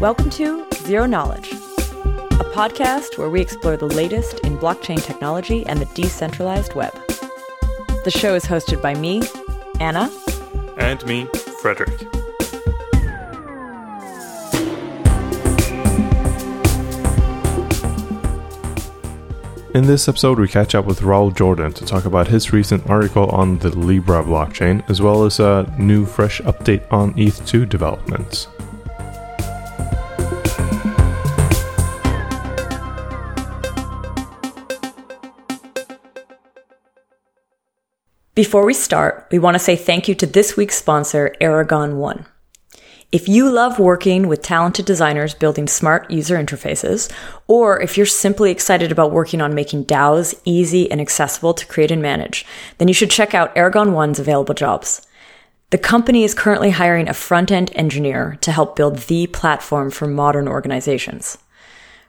Welcome to Zero Knowledge, a podcast where we explore the latest in blockchain technology and the decentralized web. The show is hosted by me, Anna, and me, Frederick. In this episode, we catch up with Raul Jordan to talk about his recent article on the Libra blockchain, as well as a new fresh update on ETH2 developments. Before we start, we want to say thank you to this week's sponsor, Aragon One. If you love working with talented designers building smart user interfaces, or if you're simply excited about working on making DAOs easy and accessible to create and manage, then you should check out Aragon One's available jobs. The company is currently hiring a front end engineer to help build the platform for modern organizations.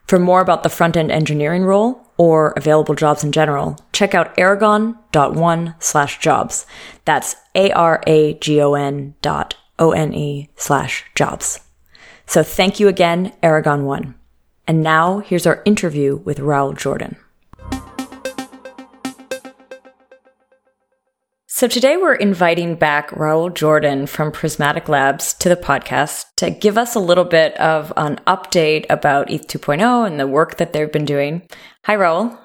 For more about the front end engineering role or available jobs in general, check out aragon.one slash jobs. That's A-R-A-G-O-N dot O-N-E slash jobs. So thank you again, Aragon One. And now here's our interview with Raul Jordan. So today we're inviting back Raul Jordan from Prysmatic Labs to the podcast to give us a little bit of an update about ETH 2.0 and the work that they've been doing. Hi, Raul.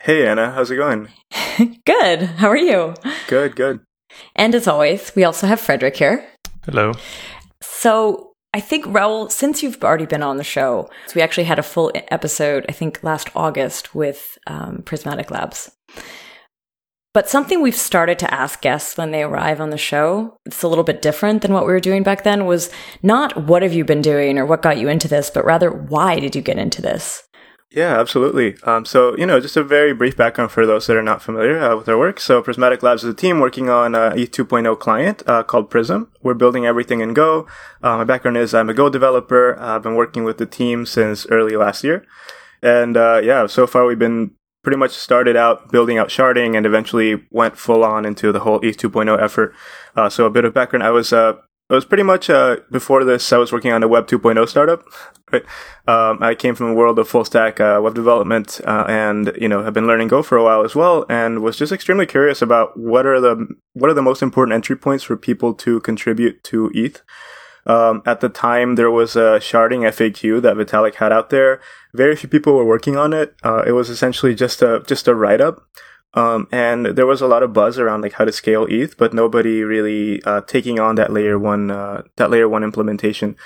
Hey, Anna. How's it going? good. How are you? Good, good. And as always, we also have Frederick here. Hello. So I think Raul, since you've already been on the show, so we actually had a full episode, I think last August with um, Prysmatic Labs. But something we've started to ask guests when they arrive on the show, it's a little bit different than what we were doing back then, was not what have you been doing or what got you into this, but rather why did you get into this? Yeah, absolutely. Um, so, you know, just a very brief background for those that are not familiar uh, with our work. So, Prysmatic Labs is a team working on a ETH 2.0 client uh, called Prism. We're building everything in Go. Uh, my background is I'm a Go developer. I've been working with the team since early last year. And uh, yeah, so far we've been pretty much started out building out sharding and eventually went full on into the whole ETH 2.0 effort. Uh, so, a bit of background I was uh, was pretty much uh, before this. I was working on a Web 2.0 startup. Right, um, I came from a world of full stack uh, web development, uh, and you know have been learning Go for a while as well, and was just extremely curious about what are the what are the most important entry points for people to contribute to ETH. Um, at the time, there was a sharding FAQ that Vitalik had out there. Very few people were working on it. Uh, it was essentially just a just a write up. Um, and there was a lot of buzz around like how to scale ETH, but nobody really uh, taking on that layer one uh, that layer one implementation.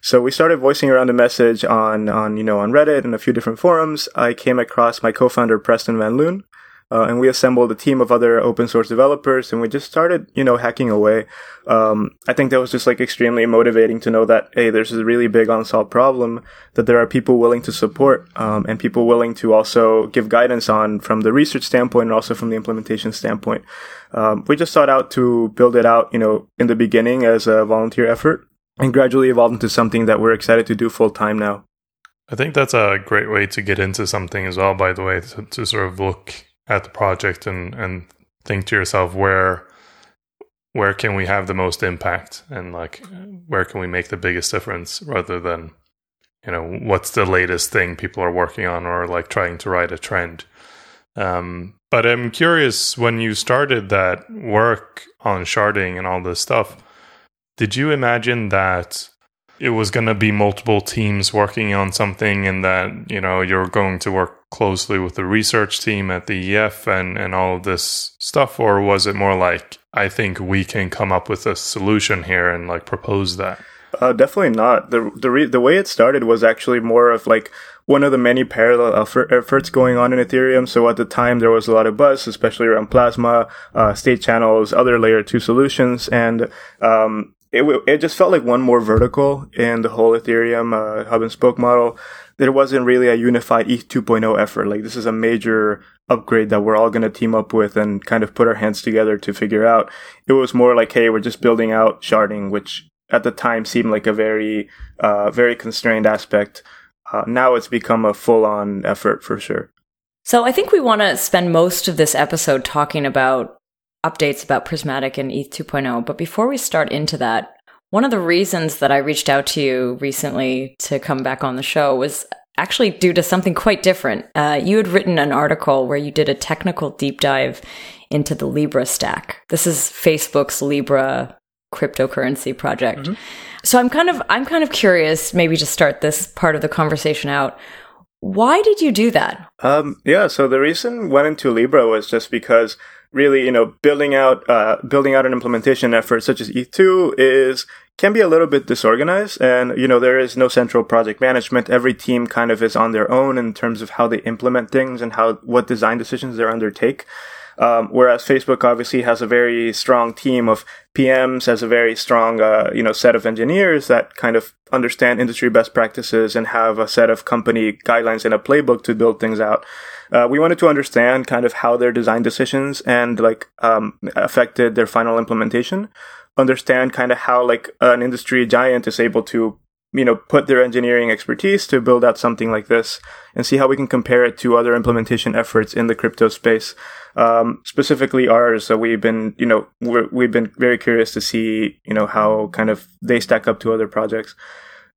So we started voicing around the message on on you know on Reddit and a few different forums. I came across my co-founder Preston Van Loon, uh, and we assembled a team of other open source developers and we just started, you know, hacking away. Um, I think that was just like extremely motivating to know that, hey, there's a really big unsolved problem that there are people willing to support, um, and people willing to also give guidance on from the research standpoint and also from the implementation standpoint. Um, we just sought out to build it out, you know, in the beginning as a volunteer effort and gradually evolved into something that we're excited to do full time now. I think that's a great way to get into something as well, by the way, to, to sort of look at the project and and think to yourself where where can we have the most impact? And like where can we make the biggest difference rather than you know what's the latest thing people are working on or like trying to ride a trend? Um, but i'm curious when you started that work on sharding and all this stuff did you imagine that it was going to be multiple teams working on something and that you know you're going to work closely with the research team at the EF and and all of this stuff or was it more like I think we can come up with a solution here and like propose that? Uh, definitely not. The the re- the way it started was actually more of like one of the many parallel efforts going on in Ethereum. So at the time, there was a lot of buzz, especially around Plasma, uh, state channels, other layer two solutions, and um, it, it just felt like one more vertical in the whole Ethereum uh, hub and spoke model. There wasn't really a unified ETH 2.0 effort. Like this is a major upgrade that we're all going to team up with and kind of put our hands together to figure out. It was more like, hey, we're just building out sharding, which at the time seemed like a very, uh, very constrained aspect. Uh, now it's become a full on effort for sure. So I think we want to spend most of this episode talking about updates about Prysmatic and ETH 2.0. But before we start into that, One of the reasons that I reached out to you recently to come back on the show was actually due to something quite different. Uh, you had written an article where you did a technical deep dive into the Libra stack. This is Facebook's Libra cryptocurrency project. Mm-hmm. So I'm kind of I'm kind of curious, maybe to start this part of the conversation out. Why did you do that? Um, yeah, so the reason went into Libra was just because really, you know, building out uh, building out an implementation effort such as E2 is can be a little bit disorganized and you know there is no central project management every team kind of is on their own in terms of how they implement things and how what design decisions they undertake um, whereas Facebook obviously has a very strong team of PMs, has a very strong, uh, you know, set of engineers that kind of understand industry best practices and have a set of company guidelines and a playbook to build things out. Uh, we wanted to understand kind of how their design decisions and like um, affected their final implementation. Understand kind of how like an industry giant is able to you know, put their engineering expertise to build out something like this and see how we can compare it to other implementation efforts in the crypto space. Um, specifically ours. So we've been, you know, we have been very curious to see, you know, how kind of they stack up to other projects.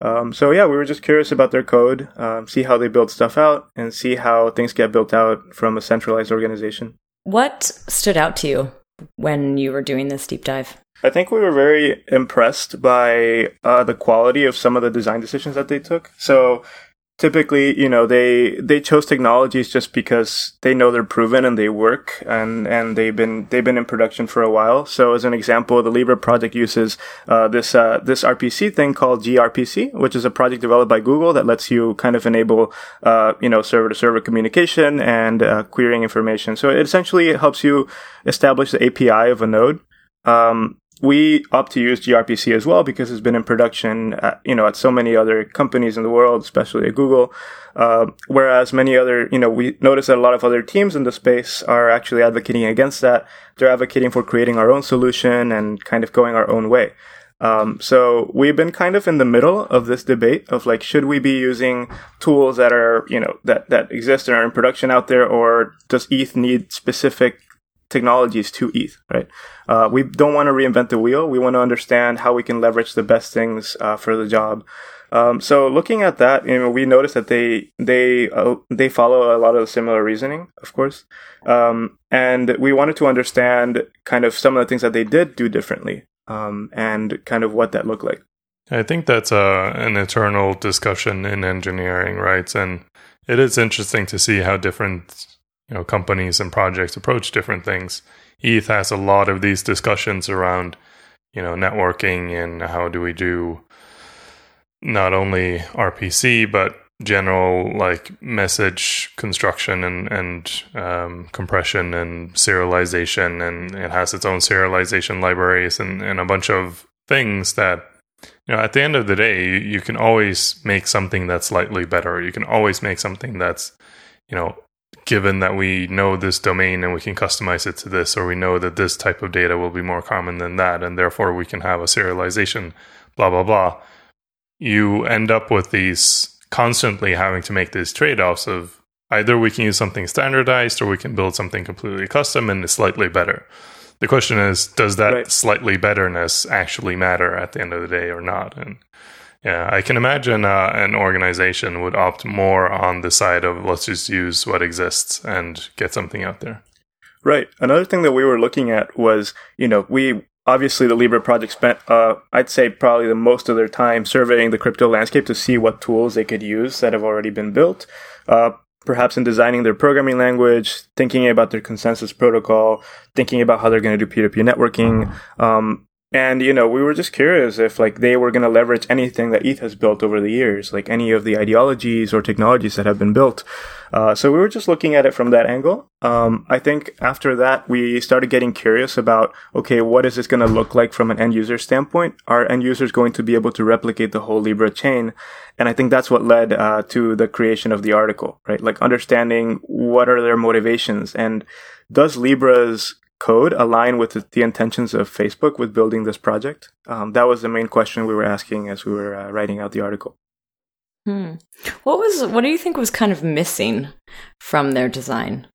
Um, so yeah, we were just curious about their code, um, see how they build stuff out and see how things get built out from a centralized organization. What stood out to you when you were doing this deep dive? I think we were very impressed by uh, the quality of some of the design decisions that they took. So typically, you know, they they chose technologies just because they know they're proven and they work and and they've been they've been in production for a while. So as an example, the Libra project uses uh, this uh, this RPC thing called gRPC, which is a project developed by Google that lets you kind of enable uh, you know server to server communication and uh, querying information. So it essentially helps you establish the API of a node. Um, we opt to use gRPC as well because it's been in production, at, you know, at so many other companies in the world, especially at Google. Uh, whereas many other, you know, we notice that a lot of other teams in the space are actually advocating against that. They're advocating for creating our own solution and kind of going our own way. Um, so we've been kind of in the middle of this debate of like, should we be using tools that are, you know, that, that exist and are in production out there, or does ETH need specific technologies to ETH, right? Uh, we don't want to reinvent the wheel. We want to understand how we can leverage the best things uh, for the job. Um, so looking at that, you know, we noticed that they they uh, they follow a lot of similar reasoning, of course, um, and we wanted to understand kind of some of the things that they did do differently, um, and kind of what that looked like. I think that's uh, an eternal discussion in engineering, right? And it is interesting to see how different you know companies and projects approach different things. ETH has a lot of these discussions around you know networking and how do we do not only RPC but general like message construction and and um, compression and serialization and it has its own serialization libraries and, and a bunch of things that you know at the end of the day you, you can always make something that's slightly better you can always make something that's you know given that we know this domain and we can customize it to this, or we know that this type of data will be more common than that, and therefore we can have a serialization, blah, blah, blah. You end up with these constantly having to make these trade offs of either we can use something standardized or we can build something completely custom and it's slightly better. The question is, does that right. slightly betterness actually matter at the end of the day or not? And yeah, I can imagine uh, an organization would opt more on the side of let's just use what exists and get something out there. Right. Another thing that we were looking at was, you know, we obviously the Libra project spent, uh, I'd say probably the most of their time surveying the crypto landscape to see what tools they could use that have already been built. Uh, perhaps in designing their programming language, thinking about their consensus protocol, thinking about how they're going to do peer-to-peer networking, um, and, you know, we were just curious if like they were going to leverage anything that ETH has built over the years, like any of the ideologies or technologies that have been built. Uh, so we were just looking at it from that angle. Um, I think after that, we started getting curious about, okay, what is this going to look like from an end user standpoint? Are end users going to be able to replicate the whole Libra chain? And I think that's what led uh, to the creation of the article, right? Like understanding what are their motivations and does Libra's code align with the, intentions of Facebook with building this project? Um, that was the main question we were asking as we were uh, writing out the article. Hmm. What was what do you think was kind of missing from their design?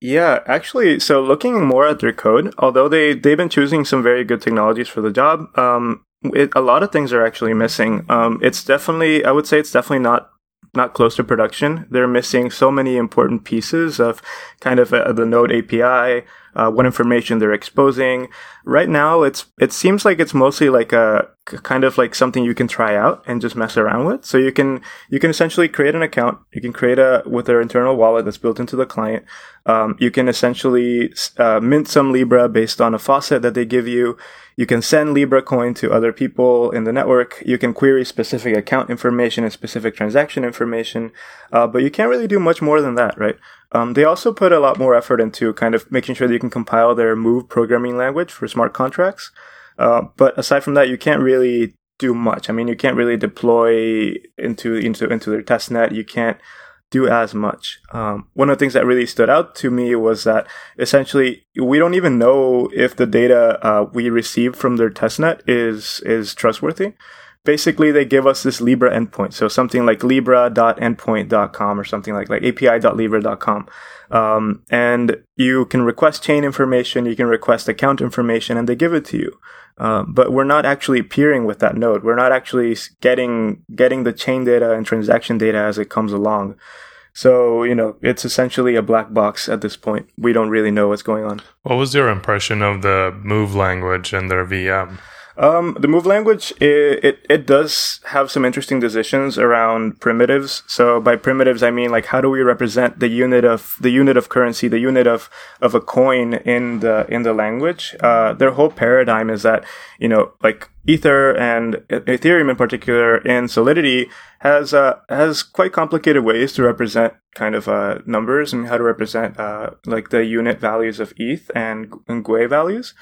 Yeah, actually, so looking more at their code, although they they've been choosing some very good technologies for the job, um, it, a lot of things are actually missing. Um, it's definitely, I would say, it's definitely not not close to production. They're missing so many important pieces of kind of uh, the Node API, uh, what information they're exposing. Right now, it's it seems like it's mostly like a kind of like something you can try out and just mess around with. So you can you can essentially create an account. You can create a with their internal wallet that's built into the client. Um, you can essentially uh, mint some Libra based on a faucet that they give you. You can send Libra coin to other people in the network. You can query specific account information and specific transaction information, uh, but you can't really do much more than that, right? Um, they also put a lot more effort into kind of making sure that you can compile their Move programming language for smart contracts. Uh, but aside from that, you can't really do much. I mean, you can't really deploy into into into their testnet. You can't do as much. Um, one of the things that really stood out to me was that essentially we don't even know if the data uh, we receive from their testnet is is trustworthy basically they give us this Libra endpoint. So something like libra.endpoint.com or something like, like api.libra.com. Um, and you can request chain information, you can request account information, and they give it to you. Um, but we're not actually peering with that node. We're not actually getting getting the chain data and transaction data as it comes along. So, you know, it's essentially a black box at this point. We don't really know what's going on. What was your impression of the move language and their VM? Um, the move language it, it, it does have some interesting decisions around primitives. So by primitives, I mean like how do we represent the unit of the unit of currency, the unit of of a coin in the in the language. Uh, their whole paradigm is that you know like Ether and Ethereum in particular and Solidity has uh, has quite complicated ways to represent kind of uh, numbers and how to represent uh, like the unit values of ETH and, and gwei values.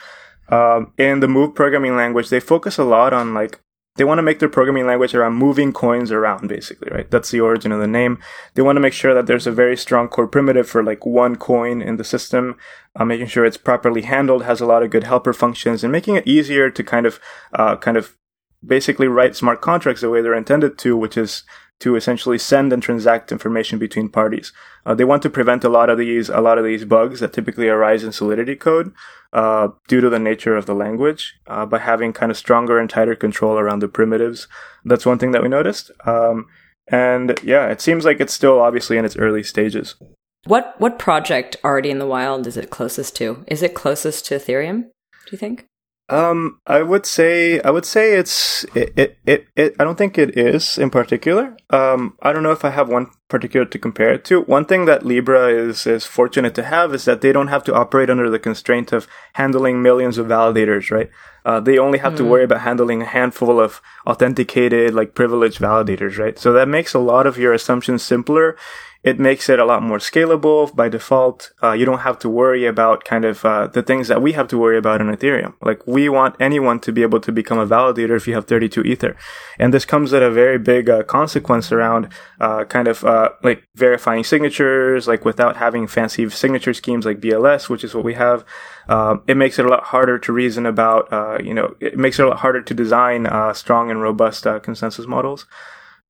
Um, in the Move programming language, they focus a lot on like they want to make their programming language around moving coins around, basically, right? That's the origin of the name. They want to make sure that there's a very strong core primitive for like one coin in the system, uh, making sure it's properly handled, has a lot of good helper functions, and making it easier to kind of, uh, kind of basically write smart contracts the way they're intended to, which is to essentially send and transact information between parties. Uh, they want to prevent a lot of these a lot of these bugs that typically arise in Solidity code uh, due to the nature of the language uh, by having kind of stronger and tighter control around the primitives. That's one thing that we noticed. Um, and yeah, it seems like it's still obviously in its early stages. What what project already in the wild is it closest to? Is it closest to Ethereum? Do you think? Um, I would say I would say it's it, it, it, it, I don't think it is in particular. Um, I don't know if I have one particular to compare it to. One thing that Libra is is fortunate to have is that they don't have to operate under the constraint of handling millions of validators, right? Uh, they only have mm. to worry about handling a handful of authenticated, like privileged validators, right? So that makes a lot of your assumptions simpler it makes it a lot more scalable by default. Uh, you don't have to worry about kind of uh, the things that we have to worry about in Ethereum. Like we want anyone to be able to become a validator if you have 32 Ether, and this comes at a very big uh, consequence around uh, kind of uh, like verifying signatures, like without having fancy signature schemes like BLS, which is what we have. Um, it makes it a lot harder to reason about. Uh, you know, it makes it a lot harder to design strong and robust consensus models.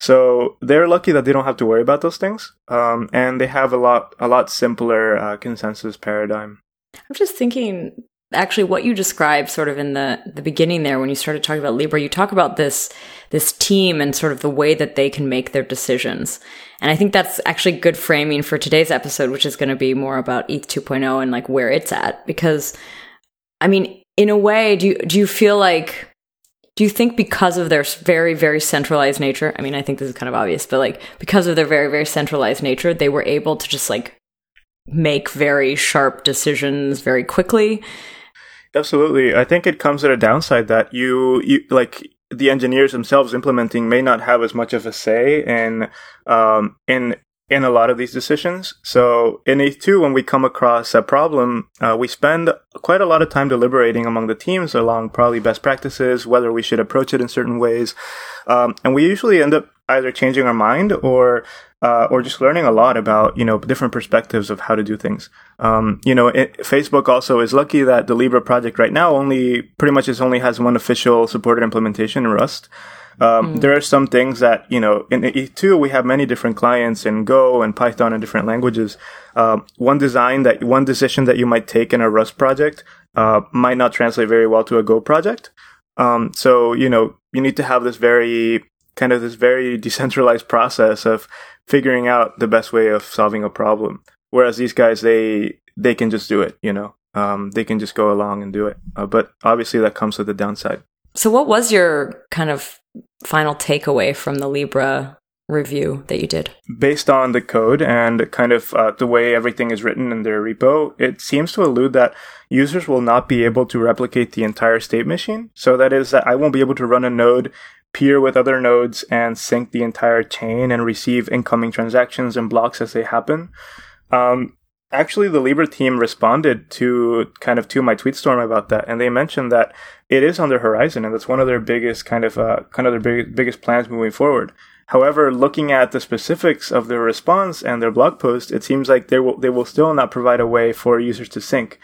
So they're lucky that they don't have to worry about those things, um, and they have a lot a lot simpler uh, consensus paradigm. I'm just thinking, actually, what you described, sort of in the the beginning there, when you started talking about Libra, you talk about this this team and sort of the way that they can make their decisions, and I think that's actually good framing for today's episode, which is going to be more about ETH 2.0 and like where it's at, because, I mean, in a way, do you do you feel like do you think because of their very very centralized nature i mean i think this is kind of obvious but like because of their very very centralized nature they were able to just like make very sharp decisions very quickly? Absolutely. I think it comes at a downside that you you like the engineers themselves implementing may not have as much of a say in um, in in a lot of these decisions. So in ETH2, when we come across a problem, uh, we spend quite a lot of time deliberating among the teams along probably best practices, whether we should approach it in certain ways. Um, and we usually end up either changing our mind or uh, or just learning a lot about you know different perspectives of how to do things. Um, you know, it, Facebook also is lucky that the Libra project right now only pretty much is only has one official supported implementation in Rust. Um, mm. There are some things that, you know, in ETH2, we have many different clients in Go and Python and different languages. Uh, one design that, one decision that you might take in a Rust project, uh, might not translate very well to a Go project. Um, so, you know, you need to have this very kind of this very decentralized process of figuring out the best way of solving a problem. Whereas these guys, they, they can just do it, you know, um, they can just go along and do it. Uh, but obviously that comes with the downside. So what was your kind of final takeaway from the Libra review that you did? Based on the code and kind of uh, the way everything is written in their repo, it seems to allude that users will not be able to replicate the entire state machine. So that is that I won't be able to run a node, peer with other nodes, and sync the entire chain and receive incoming transactions and blocks as they happen. Um, actually the libra team responded to kind of to my tweet storm about that and they mentioned that it is on their horizon and that's one of their biggest kind of uh, kind of their big, biggest plans moving forward However, looking at the specifics of their response and their blog post, it seems like they will, they will still not provide a way for users to sync.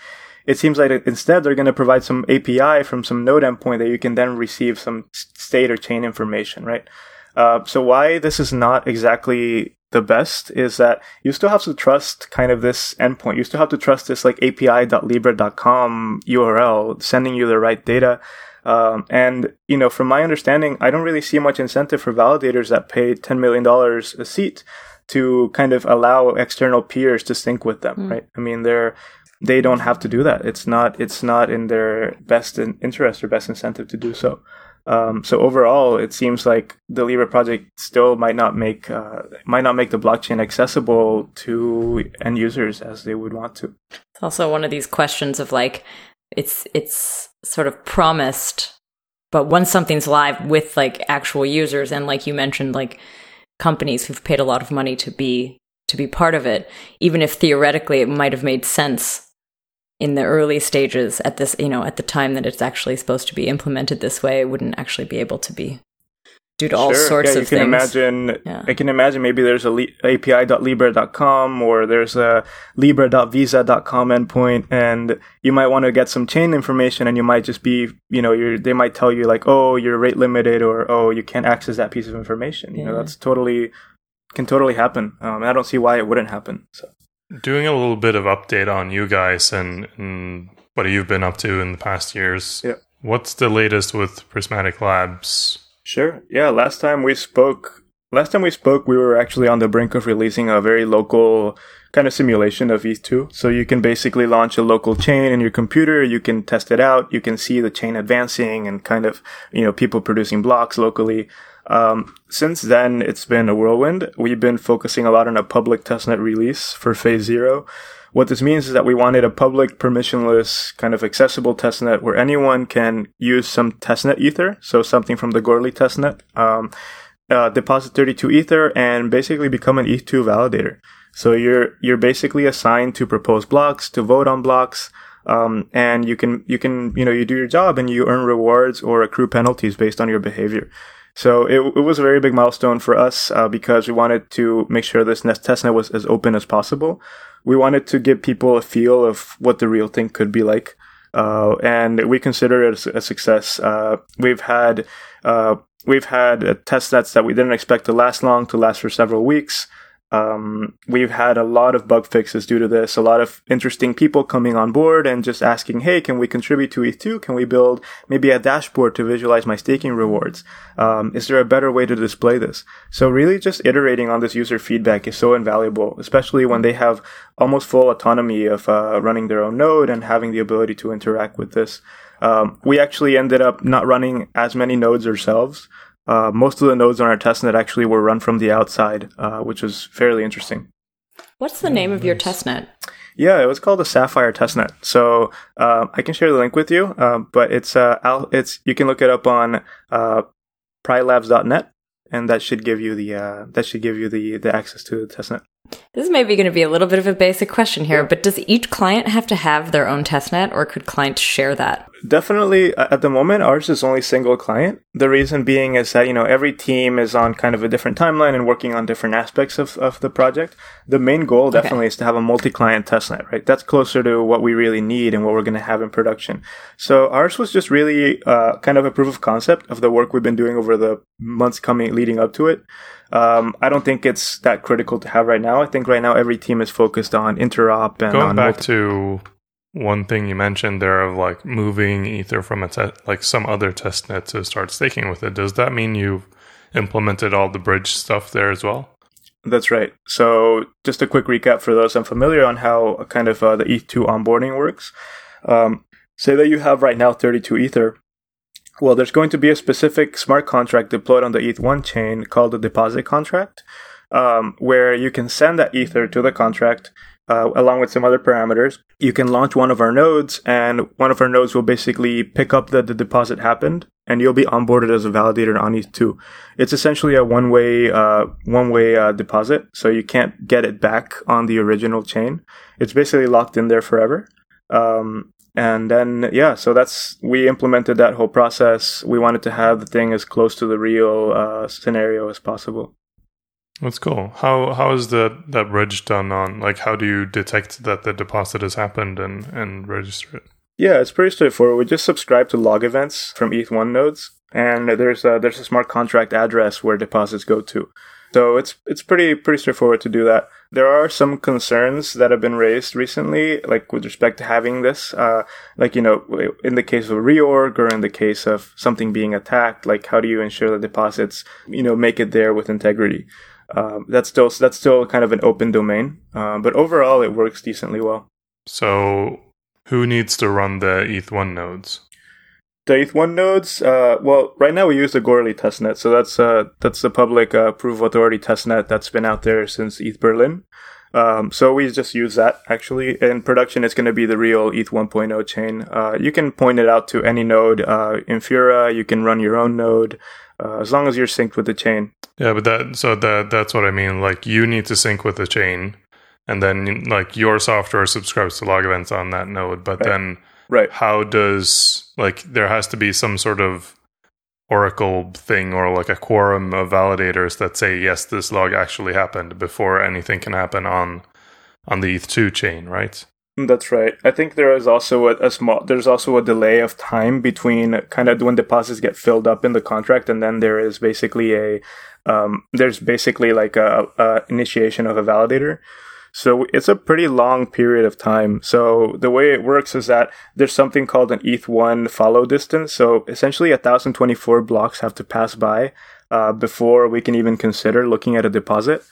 It seems like instead they're going to provide some API from some node endpoint that you can then receive some state or chain information, right? Uh, so why this is not exactly the best is that you still have to trust kind of this endpoint. You still have to trust this like api.libra.com URL sending you the right data. Um, and you know, from my understanding, I don't really see much incentive for validators that pay ten million dollars a seat to kind of allow external peers to sync with them, mm. right? I mean, they're they don't have to do that. It's not it's not in their best in interest or best incentive to do so. Um, so overall, it seems like the Libra project still might not make uh, might not make the blockchain accessible to end users as they would want to. It's also one of these questions of like it's it's sort of promised but once something's live with like actual users and like you mentioned like companies who've paid a lot of money to be to be part of it even if theoretically it might have made sense in the early stages at this you know at the time that it's actually supposed to be implemented this way it wouldn't actually be able to be due to all sorts yeah, of things. Imagine, yeah. I can imagine maybe there's a li- api.libra.com or there's a libra.visa.com endpoint and you might want to get some chain information and you might just be, you know, you're, they might tell you like, oh, you're rate limited or, oh, you can't access that piece of information. You know, that's totally, can totally happen. Um, I don't see why it wouldn't happen. So. Doing a little bit of update on you guys and, and what you've been up to in the past years. Yeah. What's the latest with Prysmatic Labs? Sure. Yeah. Last time we spoke, last time we spoke, we were actually on the brink of releasing a very local kind of simulation of ETH2. So you can basically launch a local chain in your computer. You can test it out. You can see the chain advancing and kind of, you know, people producing blocks locally. Um, since then, it's been a whirlwind. We've been focusing a lot on a public testnet release for phase zero. What this means is that we wanted a public, permissionless, kind of accessible testnet where anyone can use some testnet ether, so something from the Goerli testnet, um, uh, deposit 32 ether, and basically become an ETH2 validator. So you're you're basically assigned to propose blocks, to vote on blocks, um, and you can you can you know you do your job and you earn rewards or accrue penalties based on your behavior. So it, it was a very big milestone for us uh, because we wanted to make sure this testnet was as open as possible we wanted to give people a feel of what the real thing could be like. Uh, and we consider it a, success. Uh, we've had, uh, we've had testnets that we didn't expect to last long to last for several weeks. Um, we've had a lot of bug fixes due to this, a lot of interesting people coming on board and just asking, hey, can we contribute to ETH2? Can we build maybe a dashboard to visualize my staking rewards? Um, is there a better way to display this? So really just iterating on this user feedback is so invaluable, especially when they have almost full autonomy of uh, running their own node and having the ability to interact with this. Um, we actually ended up not running as many nodes ourselves. Uh, most of the nodes on our testnet actually were run from the outside, uh, which was fairly interesting. What's the name of your testnet? Yeah, it was called the Sapphire testnet. So uh, I can share the link with you, uh, but it's uh, it's you can look it up on uh, prylabs.net, and that should give you the uh, that should give you the the access to the testnet. This is maybe going to be a little bit of a basic question here, but does each client have to have their own testnet or could clients share that? Definitely at the moment, ours is only single client. The reason being is that, you know, every team is on kind of a different timeline and working on different aspects of, of the project. The main goal definitely okay. is to have a multi-client testnet, right? That's closer to what we really need and what we're going to have in production. So ours was just really uh, kind of a proof of concept of the work we've been doing over the months coming leading up to it. Um, I don't think it's that critical to have right now. I think right now every team is focused on interop and going back multi- to one thing you mentioned there of like moving Ether from a te- like some other testnet to start staking with it. Does that mean you've implemented all the bridge stuff there as well? That's right. So, just a quick recap for those unfamiliar on how kind of uh, the ETH2 onboarding works. Um, say that you have right now 32 Ether. Well, there's going to be a specific smart contract deployed on the ETH1 chain called the deposit contract, um, where you can send that Ether to the contract uh, along with some other parameters. You can launch one of our nodes, and one of our nodes will basically pick up that the deposit happened, and you'll be onboarded as a validator on ETH2. It's essentially a one-way, uh, one-way uh, deposit, so you can't get it back on the original chain. It's basically locked in there forever. Um, and then, yeah, so that's, we implemented that whole process. We wanted to have the thing as close to the real uh, scenario as possible. That's cool. How how is that that bridge done on? Like, how do you detect that the deposit has happened and and register it? Yeah, it's pretty straightforward. We just subscribe to log events from ETH1 nodes, and there's a, there's a smart contract address where deposits go to. So it's it's pretty pretty straightforward to do that. There are some concerns that have been raised recently, like with respect to having this, uh, like you know, in the case of a reorg or in the case of something being attacked, like how do you ensure that deposits, you know, make it there with integrity? um, that's still that's still kind of an open domain. Uh, but overall, it works decently well. So, who needs to run the ETH1 nodes? The ETH1 nodes. Uh, well, right now we use the Goerli testnet, so that's uh, that's the public uh, proof of authority testnet that's been out there since ETH Berlin. Um, so we just use that actually. In production, it's going to be the real ETH 1.0 chain. Uh, you can point it out to any node uh, Infura. You can run your own node uh, as long as you're synced with the chain. Yeah, but that so that that's what I mean. Like you need to sync with the chain, and then like your software subscribes to log events on that node. But Right. then, Right. how does like there has to be some sort of Oracle thing or like a quorum of validators that say yes, this log actually happened before anything can happen on on the ETH2 chain, right? That's right. I think there is also a, a small. There's also a delay of time between kind of when deposits get filled up in the contract, and then there is basically a. Um, there's basically like a, a initiation of a validator. So it's a pretty long period of time. So the way it works is that there's something called an ETH1 follow distance. So essentially, 1,024 blocks have to pass by uh, before we can even consider looking at a deposit.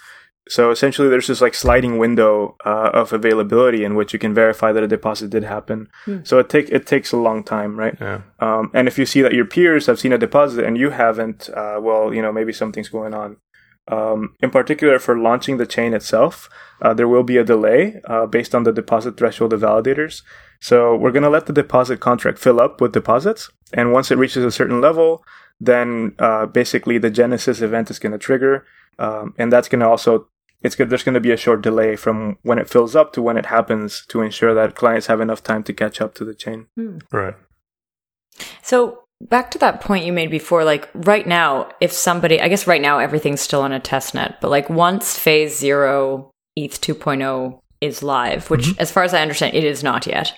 So essentially, there's this like sliding window uh, of availability in which you can verify that a deposit did happen. So it take it takes a long time, right? Yeah. Um, and if you see that your peers have seen a deposit and you haven't, uh, well, you know maybe something's going on. Um, in particular, for launching the chain itself, uh, there will be a delay uh, based on the deposit threshold of validators. So we're going to let the deposit contract fill up with deposits, and once it reaches a certain level, then uh, basically the genesis event is going to trigger, um, and that's going to also it's good. There's going to be a short delay from when it fills up to when it happens to ensure that clients have enough time to catch up to the chain. Right. So back to that point you made before, like right now, if somebody, I guess right now everything's still on a test net, but like once phase zero ETH 2.0 is live, which mm-hmm. as far as I understand, it is not yet,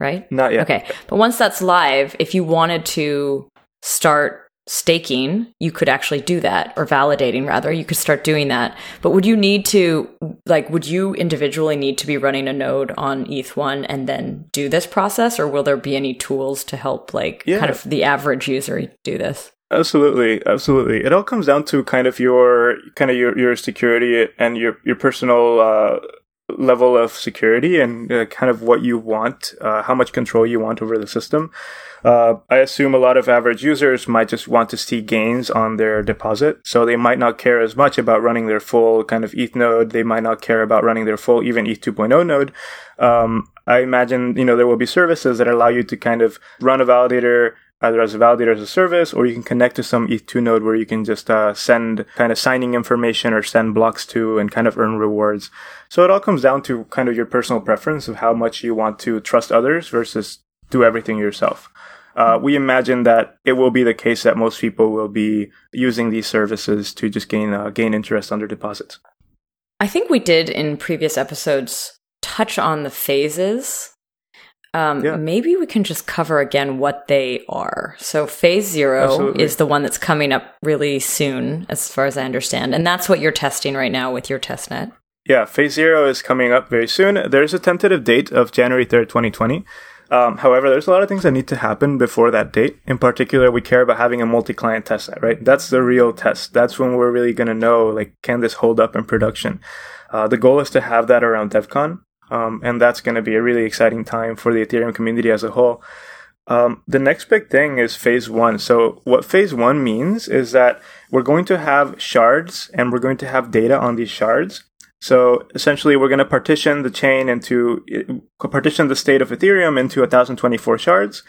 right? Not yet. Okay. But once that's live, if you wanted to start staking, you could actually do that or validating rather, you could start doing that. But would you need to like would you individually need to be running a node on ETH1 and then do this process or will there be any tools to help like Yeah. kind of the average user do this? Absolutely, absolutely. It all comes down to kind of your kind of your your security and your your personal uh, level of security and uh, kind of what you want, uh, how much control you want over the system. Uh, I assume a lot of average users might just want to see gains on their deposit, so they might not care as much about running their full kind of ETH node. They might not care about running their full even ETH 2.0 node. Um, I imagine you know there will be services that allow you to kind of run a validator either as a validator as a service, or you can connect to some ETH2 node where you can just uh, send kind of signing information or send blocks to and kind of earn rewards. So it all comes down to kind of your personal preference of how much you want to trust others versus do everything yourself. Uh, we imagine that it will be the case that most people will be using these services to just gain uh, gain interest on their deposits. I think we did in previous episodes touch on the phases. Um, Yeah. Maybe we can just cover again what they are. So, phase zero Absolutely. is the one that's coming up really soon, as far as I understand. And that's what you're testing right now with your testnet. Yeah, phase zero is coming up very soon. There's a tentative date of January 3rd, 2020. Um, however, there's a lot of things that need to happen before that date. In particular, we care about having a multi-client testnet, right? That's the real test. That's when we're really going to know, like, can this hold up in production? Uh, the goal is to have that around DevCon. Um, and that's going to be a really exciting time for the Ethereum community as a whole. Um, the next big thing is phase one. So what phase one means is that we're going to have shards and we're going to have data on these shards. So essentially, we're going to partition the chain into partition the state of Ethereum into 1024 shards,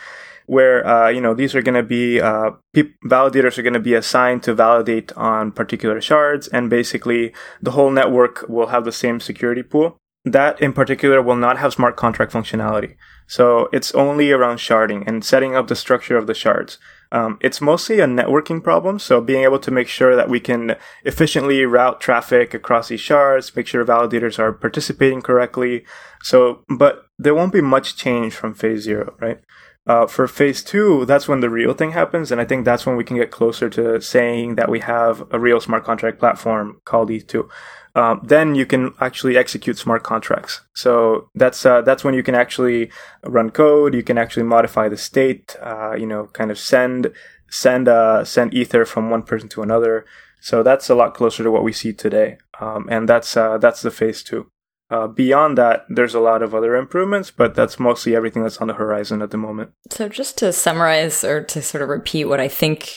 where uh, you know these are going to be uh, pe- validators are going to be assigned to validate on particular shards, and basically the whole network will have the same security pool. That in particular will not have smart contract functionality. So it's only around sharding and setting up the structure of the shards. Um, it's mostly a networking problem. So being able to make sure that we can efficiently route traffic across these shards, make sure validators are participating correctly. So, but there won't be much change from phase zero, right? Uh, for phase two, that's when the real thing happens. And I think that's when we can get closer to saying that we have a real smart contract platform called ETH2 um, then you can actually execute smart contracts. So that's uh, that's when you can actually run code. You can actually modify the state. Uh, you know, kind of send send uh, send ether from one person to another. So that's a lot closer to what we see today, um, and that's uh, that's the phase two. Uh, beyond that, there's a lot of other improvements, but that's mostly everything that's on the horizon at the moment. So, just to summarize or to sort of repeat what I think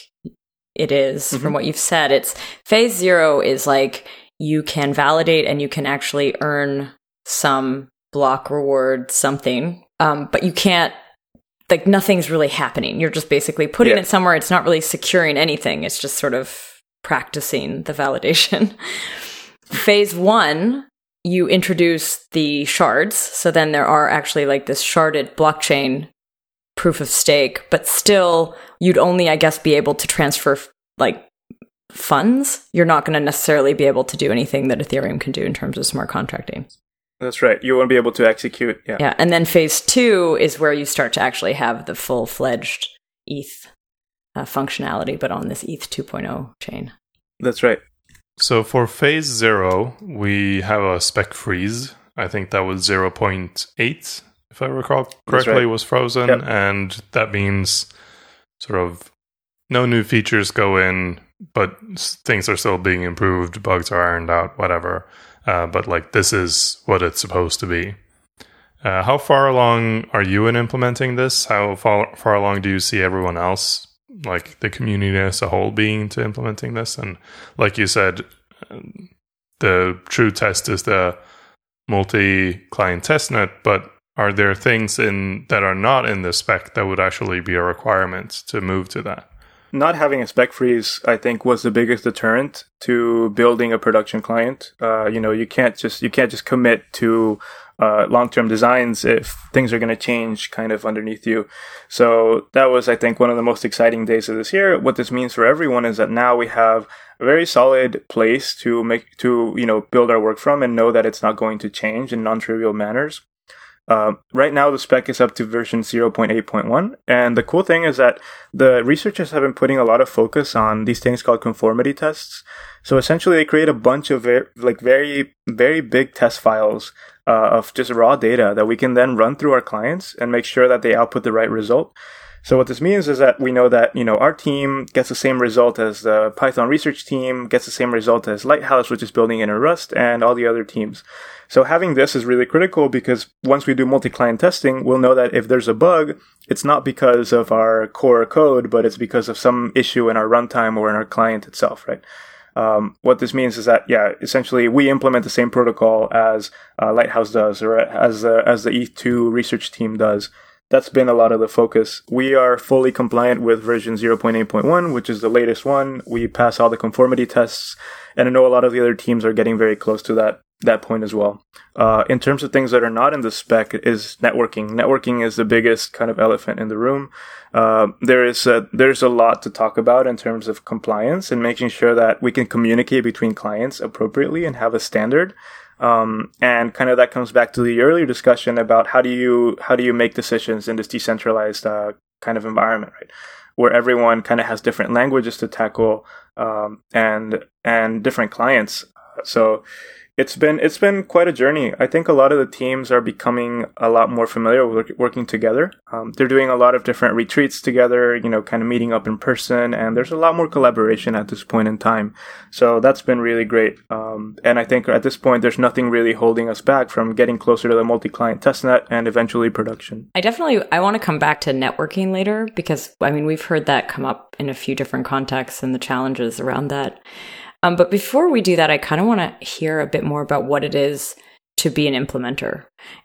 it is mm-hmm. from what you've said, it's phase zero is like you can validate and you can actually earn some block reward, something. Um, but you can't, like, nothing's really happening. You're just basically putting yeah. it somewhere. It's not really securing anything. It's just sort of practicing the validation. Phase one, you introduce the shards. So then there are actually like this sharded blockchain proof of stake, but still you'd only, I guess, be able to transfer like funds, you're not going to necessarily be able to do anything that Ethereum can do in terms of smart contracting. That's right. You won't be able to execute. Yeah. Yeah. And then phase two is where you start to actually have the full fledged ETH uh, functionality, but on this ETH 2.0 chain. That's right. So for phase zero, we have a spec freeze. I think that was 0.8, if I recall correctly, right. was frozen. Yep. And that means sort of no new features go in but things are still being improved, bugs are ironed out, whatever. Uh, but like this is what it's supposed to be. Uh, how far along are you in implementing this? How far far along do you see everyone else, like the community as a whole, being to implementing this? And like you said, the true test is the multi-client testnet. But are there things in that are not in the spec that would actually be a requirement to move to that? Not having a spec freeze, I think, was the biggest deterrent to building a production client. Uh, you know, you can't just you can't just commit to uh, long-term designs if things are going to change kind of underneath you. So that was, I think, one of the most exciting days of this year. What this means for everyone is that now we have a very solid place to make to you know build our work from and know that it's not going to change in non-trivial manners. Uh, right now, the spec is up to version 0.8.1. And the cool thing is that the researchers have been putting a lot of focus on these things called conformity tests. So essentially, they create a bunch of very, like very, very big test files uh, of just raw data that we can then run through our clients and make sure that they output the right result. So what this means is that we know that, you know, our team gets the same result as the Python research team, gets the same result as Lighthouse, which is building in Rust, and all the other teams. So having this is really critical because once we do multi-client testing, we'll know that if there's a bug, it's not because of our core code, but it's because of some issue in our runtime or in our client itself, right? Um, what this means is that, yeah, essentially we implement the same protocol as uh, Lighthouse does or as, uh, as the ETH2 research team does. That's been a lot of the focus. We are fully compliant with version 0.8.1, which is the latest one. We pass all the conformity tests. And I know a lot of the other teams are getting very close to that that point as well. Uh, in terms of things that are not in the spec is networking. Networking is the biggest kind of elephant in the room. Uh, there is a, there's a lot to talk about in terms of compliance and making sure that we can communicate between clients appropriately and have a standard. Um, and kind of that comes back to the earlier discussion about how do you how do you make decisions in this decentralized uh, kind of environment, right? Where everyone kind of has different languages to tackle um, and and different clients. So it's been it's been quite a journey. I think a lot of the teams are becoming a lot more familiar with working together. Um, they're doing a lot of different retreats together, you know, kind of meeting up in person, and there's a lot more collaboration at this point in time. So that's been really great. Um, and I think at this point, there's nothing really holding us back from getting closer to the multi-client testnet and eventually production. I definitely I want to come back to networking later because I mean we've heard that come up in a few different contexts and the challenges around that. Um, but before we do that, I kind of want to hear a bit more about what it is to be an implementer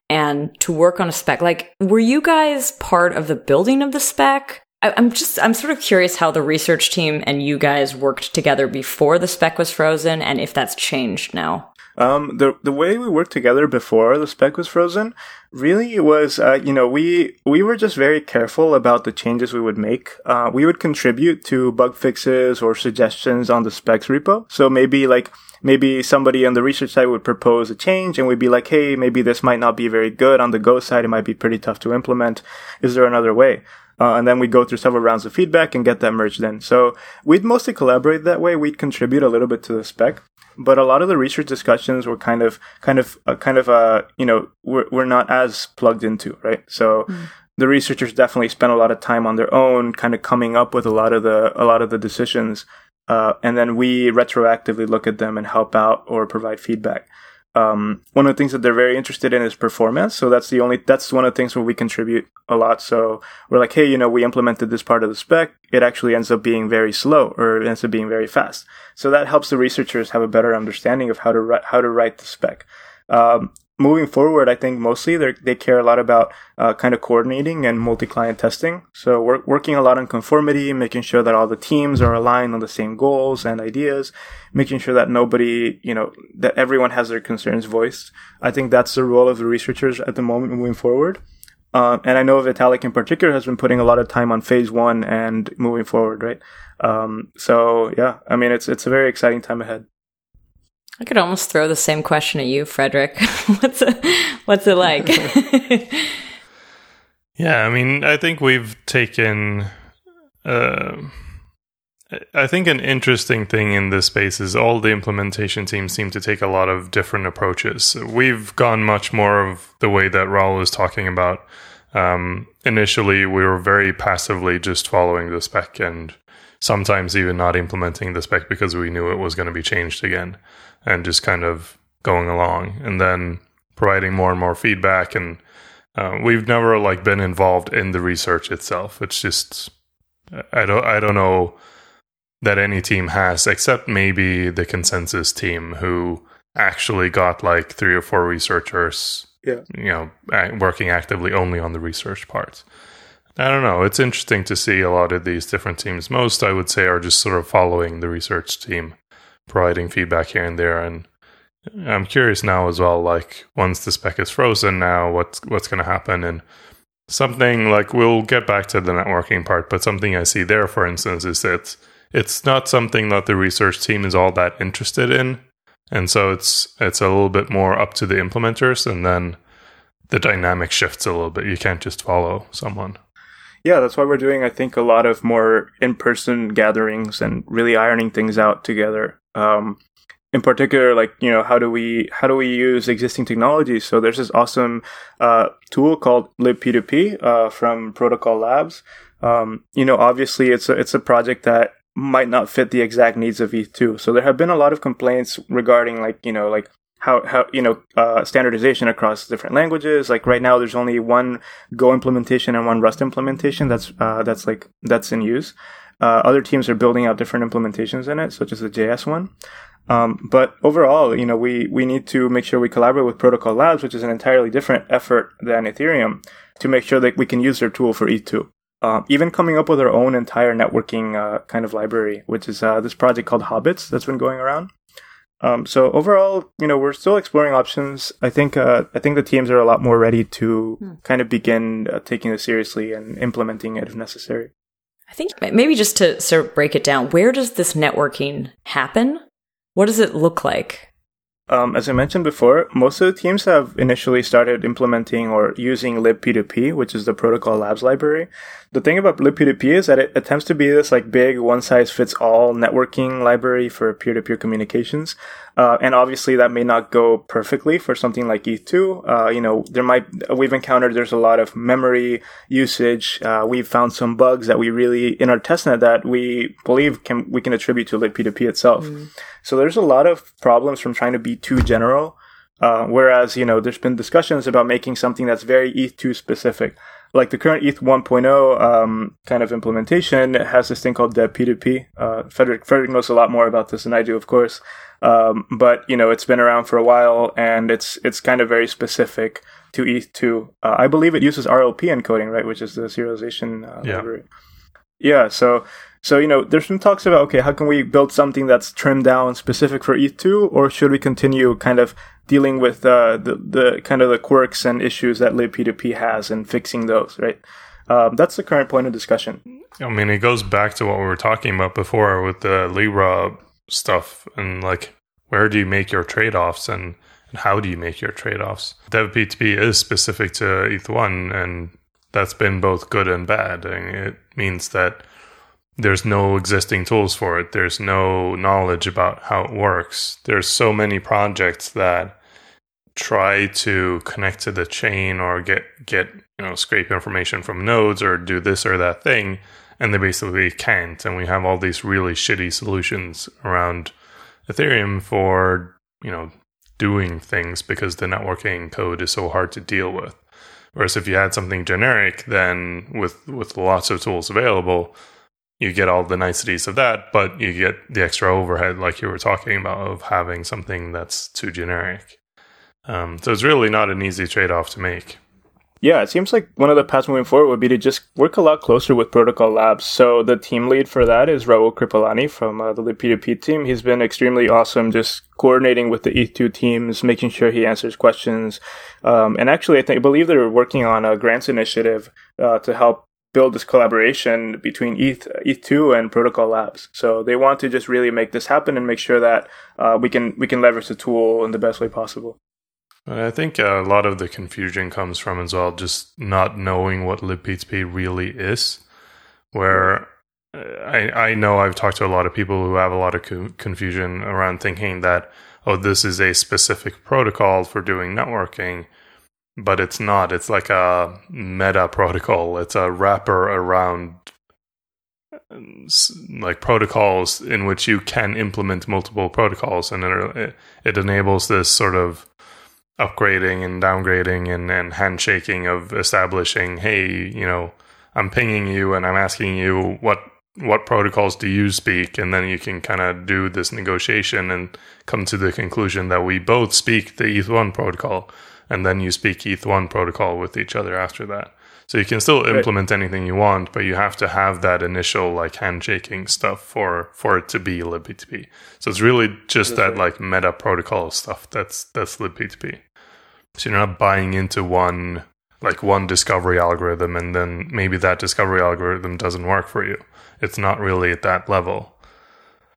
and to work on a spec. Like, were you guys part of the building of the spec? I, I'm just, I'm sort of curious how the research team and you guys worked together before the spec was frozen and if that's changed now. Um, the the way we worked together before the spec was frozen, really was, uh, you know, we we were just very careful about the changes we would make. Uh, we would contribute to bug fixes or suggestions on the specs repo. So maybe like maybe somebody on the research side would propose a change and we'd be like, hey, maybe this might not be very good on the Go side. It might be pretty tough to implement. Is there another way? Uh, and then we'd go through several rounds of feedback and get that merged in. So we'd mostly collaborate that way. We'd contribute a little bit to the spec but a lot of the research discussions were kind of kind of uh, kind of uh you know we're, we're not as plugged into right so mm. the researchers definitely spent a lot of time on their own kind of coming up with a lot of the a lot of the decisions uh, and then we retroactively look at them and help out or provide feedback um, one of the things that they're very interested in is performance. So that's the only, that's one of the things where we contribute a lot. So we're like, hey, you know, we implemented this part of the spec. It actually ends up being very slow or it ends up being very fast. So that helps the researchers have a better understanding of how to write, how to write the spec. Um, moving forward, I think mostly they they care a lot about uh, kind of coordinating and multi-client testing. So we're working a lot on conformity, making sure that all the teams are aligned on the same goals and ideas, making sure that nobody, you know, that everyone has their concerns voiced. I think that's the role of the researchers at the moment moving forward. Uh, and I know Vitalik in particular has been putting a lot of time on phase one and moving forward, right? Um, so yeah, I mean, it's, it's a very exciting time ahead. I could almost throw the same question at you, Fredrik. what's it, what's it like? yeah, I mean, I think we've taken. Uh, I think an interesting thing in this space is all the implementation teams seem to take a lot of different approaches. We've gone much more of the way that Raul was talking about. Um, initially, we were very passively just following the spec and sometimes even not implementing the spec because we knew it was going to be changed again and just kind of going along and then providing more and more feedback and uh, we've never like been involved in the research itself it's just i don't i don't know that any team has except maybe the ConsenSys team who actually got like three or four researchers yeah. you know working actively only on the research part i don't know it's interesting to see a lot of these different teams most i would say are just sort of following the research team providing feedback here and there. And I'm curious now as well, like once the spec is frozen now, what's what's going to happen? And something like we'll get back to the networking part, but something I see there, for instance, is that it's not something that the research team is all that interested in, and so it's it's a little bit more up to the implementers, and then the dynamic shifts a little bit. You can't just follow someone yeah, that's why we're doing, I think, a lot of more in person gatherings and really ironing things out together. Um, in particular, like, you know, how do we, how do we use existing technologies? So there's this awesome, uh, tool called libp2p, uh, from Protocol Labs. Um, you know, obviously it's a, it's a project that might not fit the exact needs of ETH2. So there have been a lot of complaints regarding like, you know, like how how you know uh, standardization across different languages. Like right now, there's only one Go implementation and one Rust implementation that's uh, that's like that's in use. Uh, other teams are building out different implementations in it, such as the JS one. Um, but overall, you know, we we need to make sure we collaborate with Protocol Labs, which is an entirely different effort than Ethereum, to make sure that we can use their tool for E2. Um, even coming up with our own entire networking uh, kind of library, which is uh, this project called Hobbits that's been going around. Um, so overall, you know, we're still exploring options. I think uh, I think the teams are a lot more ready to hmm. kind of begin uh, taking this seriously and implementing it if necessary. I think maybe just to sort of break it down, where does this networking happen? What does it look like? Um, as I mentioned before, most of the teams have initially started implementing or using libp2p, which is the Protocol Labs library. The thing about libp2p is that it attempts to be this like big one size fits all networking library for peer to peer communications. Uh, and obviously that may not go perfectly for something like ETH2. Uh, you know, there might, we've encountered there's a lot of memory usage. Uh, we've found some bugs that we really, in our testnet that we believe can, we can attribute to libp2p itself. Mm. So there's a lot of problems from trying to be too general. Uh, whereas, you know, there's been discussions about making something that's very ETH2 specific like the current ETH 1.0 um, kind of implementation has this thing called Dev P2P. Uh, Fredrik, Fredrik knows a lot more about this than I do, of course. Um, but you know, it's been around for a while, and it's it's kind of very specific to ETH2. Uh, I believe it uses RLP encoding, right, which is the serialization uh, yeah. library. Yeah. So so you know, there's some talks about okay, how can we build something that's trimmed down specific for ETH2, or should we continue kind of dealing with uh, the the kind of the quirks and issues that libp2p has and fixing those, right? Um, that's the current point of discussion. I mean, it goes back to what we were talking about before with the Libra stuff and like where do you make your trade offs and, and how do you make your trade offs? Dev P2P is specific to ETH1 and that's been both good and bad. And it means that there's no existing tools for it. There's no knowledge about how it works. There's so many projects that try to connect to the chain or get get you know scrape information from nodes or do this or that thing and they basically can't. And we have all these really shitty solutions around Ethereum for, you know, doing things because the networking code is so hard to deal with. Whereas if you had something generic, then with with lots of tools available, you get all the niceties of that, but you get the extra overhead, like you were talking about, of having something that's too generic. Um, so it's really not an easy trade off to make. Yeah, it seems like one of the paths moving forward would be to just work a lot closer with Protocol Labs. So the team lead for that is Raul Kripalani from uh, the P2P team. He's been extremely awesome, just coordinating with the ETH2 teams, making sure he answers questions. Um, and actually, I think I believe they're working on a grants initiative uh, to help build this collaboration between ETH, ETH2 and Protocol Labs. So they want to just really make this happen and make sure that uh, we can we can leverage the tool in the best way possible. I think a lot of the confusion comes from as well just not knowing what libp2p really is. Where uh, I, I know I've talked to a lot of people who have a lot of co- confusion around thinking that, oh, this is a specific protocol for doing networking, but it's not. It's like a meta protocol, it's a wrapper around like protocols in which you can implement multiple protocols and it, it enables this sort of upgrading and downgrading and, and handshaking of establishing, hey, you know, I'm pinging you and I'm asking you what what protocols do you speak, and then you can kind of do this negotiation and come to the conclusion that we both speak the ETH1 protocol, and then you speak ETH1 protocol with each other after that. So you can still implement right. anything you want, but you have to have that initial like handshaking stuff for for it to be libp2p. So it's really just that's that right. like meta protocol stuff that's that's libp2p. So you're not buying into one like one discovery algorithm and then maybe that discovery algorithm doesn't work for you. It's not really at that level.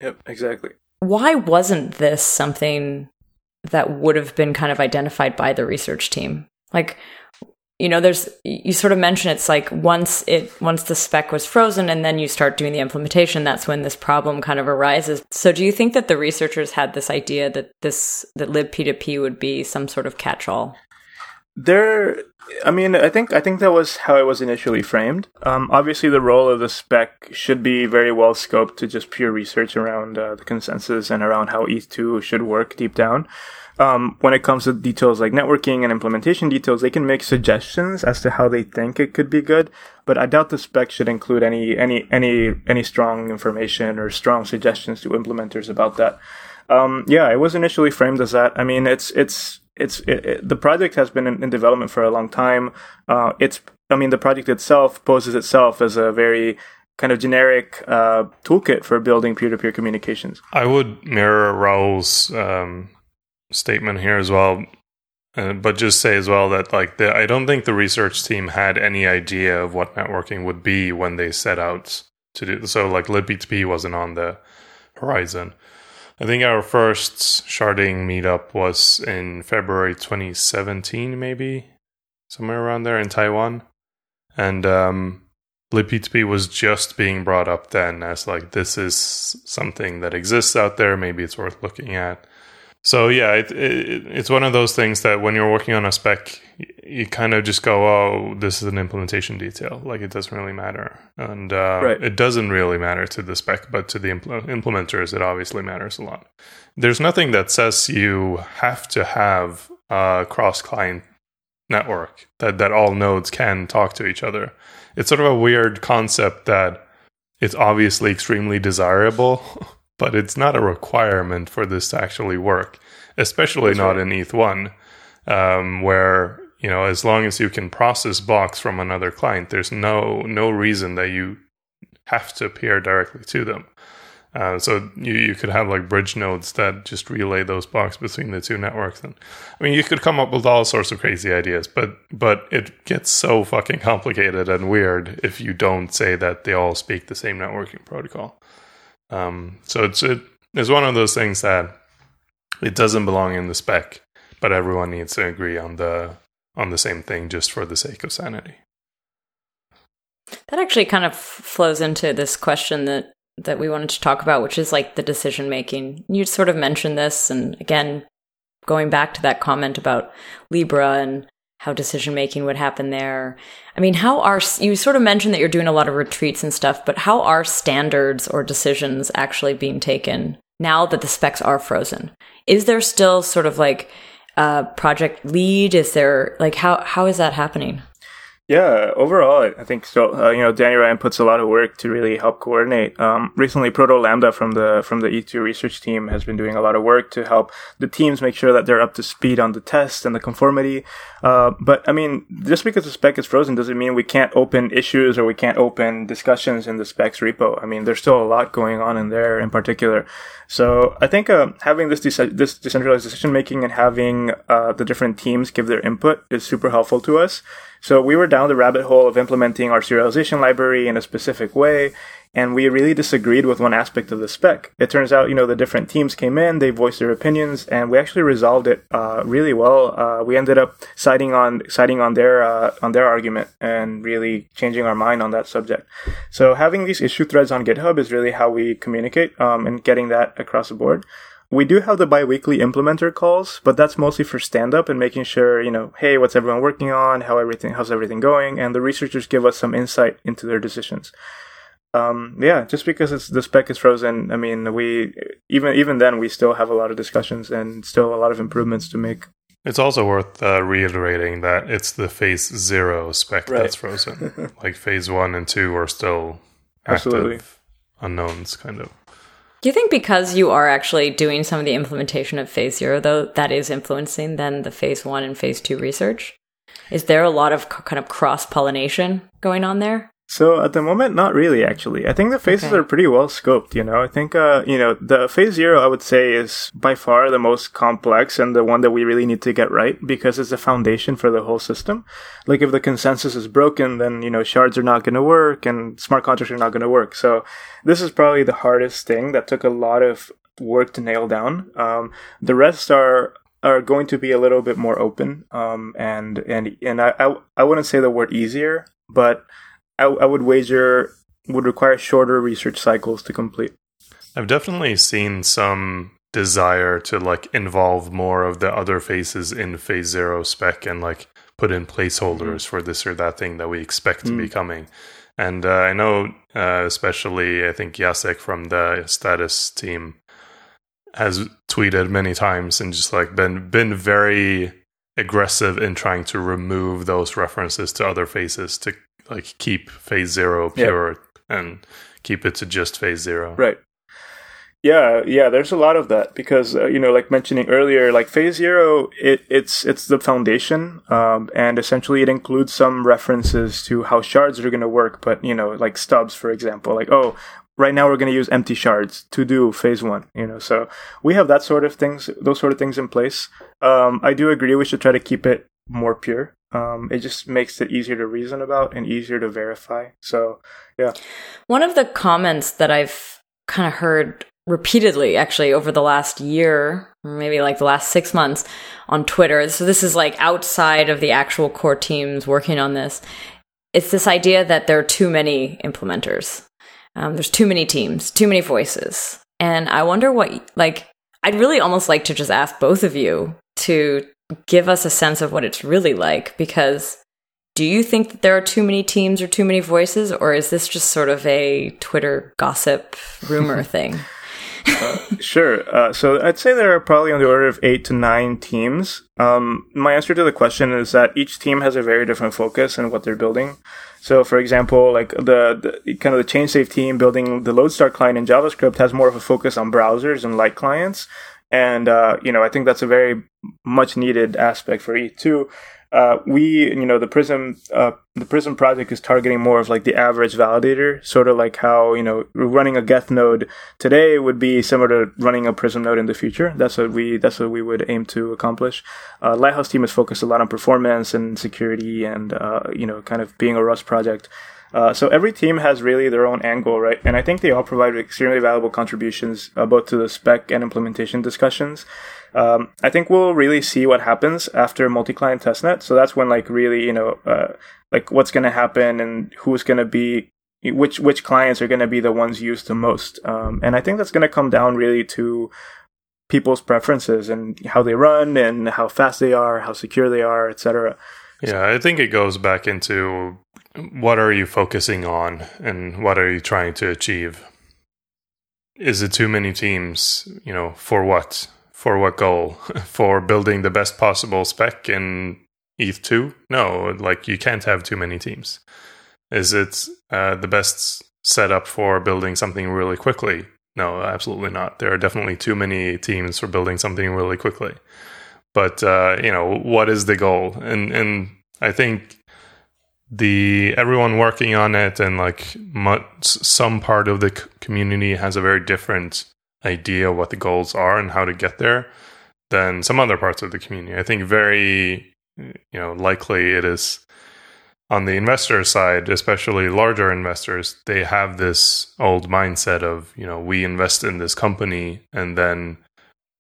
Yep, exactly. Why wasn't this something that would have been kind of identified by the research team? Like you know there's you sort of mention it's like once it once the spec was frozen and then you start doing the implementation that's when this problem kind of arises. So do you think that the researchers had this idea that this that libp2p would be some sort of catch-all? There i mean i think i think that was how it was initially framed. Um, obviously the role of the spec should be very well scoped to just pure research around uh, the consensus and around how eth2 should work deep down um, when it comes to details like networking and implementation details, they can make suggestions as to how they think it could be good. But I doubt the spec should include any any any any strong information or strong suggestions to implementers about that. Um, yeah, it was initially framed as that. I mean, it's it's it's it, it, the project has been in, in, development for a long time. Uh, it's I mean, the project itself poses itself as a very kind of generic uh, toolkit for building peer-to-peer communications. I would mirror Raul's um, statement here as well. Uh, but just say as well that like the, I don't think the research team had any idea of what networking would be when they set out to do so. Like libp2p wasn't on the horizon. I think our first sharding meetup was in February 2017, maybe somewhere around there in Taiwan, and um, libp2p was just being brought up then as like this is something that exists out there. Maybe it's worth looking at So yeah, it, it, it's one of those things that when you're working on a spec, you kind of just go, "Oh, this is an implementation detail." Like it doesn't really matter, and uh, right. it doesn't really matter to the spec, but to the impl- implementers, it obviously matters a lot. There's nothing that says you have to have a cross-client network that that all nodes can talk to each other. It's sort of a weird concept that it's obviously extremely desirable. but it's not a requirement for this to actually work, especially That's not right. in ETH1, um, where you know as long as you can process blocks from another client, there's no no reason that you have to peer directly to them. Uh, so you, you could have like bridge nodes that just relay those blocks between the two networks. And I mean, you could come up with all sorts of crazy ideas, but but it gets so fucking complicated and weird if you don't say that they all speak the same networking protocol. Um, so it's it is one of those things that it doesn't belong in the spec, but everyone needs to agree on the on the same thing just for the sake of sanity. That actually kind of flows into this question that that we wanted to talk about, which is like the decision making. You sort of mentioned this, and again, going back to that comment about Libra and how decision making would happen there. I mean, how are you sort of mentioned that you're doing a lot of retreats and stuff, but how are standards or decisions actually being taken now that the specs are frozen? Is there still sort of like a project lead? Is there like how how is that happening? Yeah, overall, I think so. Uh, you know, Danny Ryan puts a lot of work to really help coordinate. Um, recently, Proto Lambda from the from the ETH2 research team has been doing a lot of work to help the teams make sure that they're up to speed on the test and the conformity. Uh, but I mean, just because the spec is frozen doesn't mean we can't open issues or we can't open discussions in the specs repo. I mean, there's still a lot going on in there in particular. So I think uh, having this de- this decentralized decision making and having uh, the different teams give their input is super helpful to us. So we were down the rabbit hole of implementing our serialization library in a specific way, and we really disagreed with one aspect of the spec. It turns out, you know, the different teams came in, they voiced their opinions, and we actually resolved it uh, really well. Uh, we ended up siding on siding on their uh, on their argument and really changing our mind on that subject. So having these issue threads on GitHub is really how we communicate um, and getting that across the board. We do have the biweekly implementer calls, but that's mostly for stand up and making sure, you know, hey, what's everyone working on? How everything, how's everything going? And the researchers give us some insight into their decisions. Um, yeah, just because it's the spec is frozen, I mean, we even even then we still have a lot of discussions and still a lot of improvements to make. It's also worth uh, reiterating that it's the phase zero spec right. that's frozen. like phase one and two are still active Absolutely. unknowns, kind of. Do you think because you are actually doing some of the implementation of phase zero, though, that is influencing then the phase one and phase two research? Is there a lot of kind of cross pollination going on there? So at the moment, not really. Actually, I think the phases okay. are pretty well scoped. You know, I think uh, you know the phase zero. I would say is by far the most complex and the one that we really need to get right because it's the foundation for the whole system. Like if the consensus is broken, then you know shards are not going to work and smart contracts are not going to work. So this is probably the hardest thing that took a lot of work to nail down. Um, the rest are are going to be a little bit more open. Um, and and and I, I I wouldn't say the word easier, but I, I would wager would require shorter research cycles to complete. I've definitely seen some desire to like involve more of the other phases in phase zero spec and like put in placeholders mm. for this or that thing that we expect mm. to be mm. coming. And uh, I know, uh, especially, I think Jacek from the Status team has tweeted many times and just like been been very aggressive in trying to remove those references to other phases to like keep phase zero pure yeah. and keep it to just phase zero. Right. Yeah, yeah. There's a lot of that because uh, you know, like mentioning earlier, like phase zero, it, it's it's the foundation, um, and essentially it includes some references to how shards are going to work. But you know, like stubs, for example, like oh, right now we're going to use empty shards to do phase one. You know, so we have that sort of things, those sort of things in place. Um, I do agree we should try to keep it more pure. Um, it just makes it easier to reason about and easier to verify. So, yeah. One of the comments that I've kind of heard repeatedly actually over the last year, maybe like the last six months on Twitter. So, this is like outside of the actual core teams working on this. It's this idea that there are too many implementers. Um, there's too many teams, too many voices. And I wonder what, like, I'd really almost like to just ask both of you to give us a sense of what it's really like because do you think that there are too many teams or too many voices, or is this just sort of a Twitter gossip rumor thing? uh, sure. Uh, so I'd say there are probably on the order of eight to nine teams. Um, my answer to the question is that each team has a very different focus in what they're building. So, for example, like the, the kind of the ChainSafe team building the Lodestar client in JavaScript has more of a focus on browsers and light clients. And, uh, you know, I think that's a very much needed aspect for E2. uh, we, you know, the Prysm, uh, the Prysm project is targeting more of like the average validator, sort of like how, you know, running a Geth node today would be similar to running a Prysm node in the future. That's what we, that's what we would aim to accomplish. Uh, Lighthouse team is focused a lot on performance and security and, uh, you know, kind of being a Rust project. Uh, so every team has really their own angle, right? And I think they all provide extremely valuable contributions uh, both to the spec and implementation discussions. Um, I think we'll really see what happens after multi-client testnet. So that's when like really, you know, uh, like what's going to happen and who's going to be which which clients are going to be the ones used the most. Um, and I think that's going to come down really to people's preferences and how they run and how fast they are, how secure they are, etc. Yeah, I think it goes back into what are you focusing on and what are you trying to achieve? Is it too many teams? You know, for what? For what goal? for building the best possible spec in ETH2? No, like you can't have too many teams. Is it uh, the best setup for building something really quickly? No, absolutely not. There are definitely too many teams for building something really quickly. But uh, you know, what is the goal? And and I think the everyone working on it and like some part of the community has a very different idea what the goals are and how to get there than some other parts of the community. I think very you know likely it is on the investor side, especially larger investors, they have this old mindset of, you know, we invest in this company and then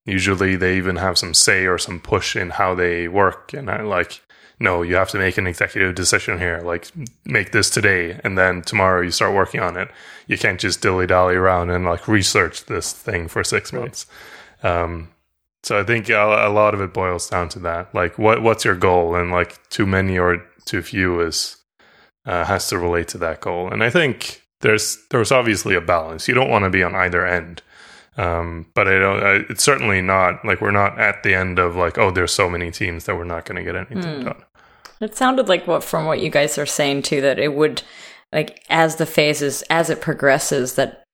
usually they even have some say or some push in how they work and I like no, you have to make an executive decision here. Like, make this today, and then tomorrow you start working on it. You can't just dilly dally around and like research this thing for six months. Um, so I think a, a, lot of it boils down to that. Like, what what's your goal, and like too many or too few is uh, has to relate to that goal. And I think there's there's obviously a balance. You don't want to be on either end. Um, but I don't. I, it's certainly not like we're not at the end of like, oh, there's so many teams that we're not going to get anything mm. done. It sounded like what from what you guys are saying too that it would like as the phases as it progresses that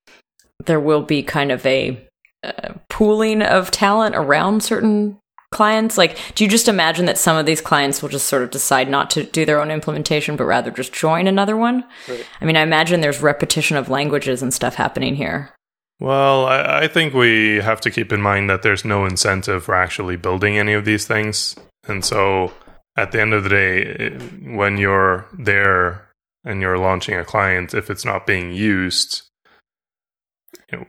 there will be kind of a uh, pooling of talent around certain clients? Like do you just imagine that some of these clients will just sort of decide not to do their own implementation but rather just join another one? Right. i mean i imagine there's repetition of languages and stuff happening here. Well I, I think we have to keep in mind that there's no incentive for actually building any of these things. And so at the end of the day, when you're there and you're launching a client, if it's not being used,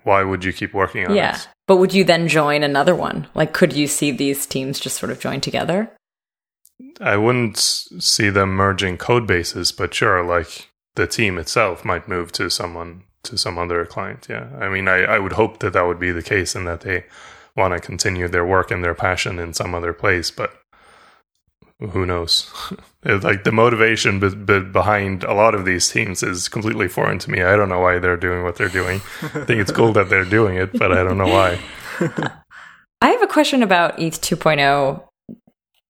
why would you keep working on yeah. it? Yeah. But would you then join another one? Like, could you see these teams just sort of join together? I wouldn't see them merging code bases, but sure, like the team itself might move to someone to some other client. Yeah. I mean, I, I would hope that that would be the case and that they want to continue their work and their passion in some other place. But who knows? like the motivation be- be behind a lot of these teams is completely foreign to me. I don't know why they're doing what they're doing. I think it's cool that they're doing it, but I don't know why. I have a question about ETH 2.0.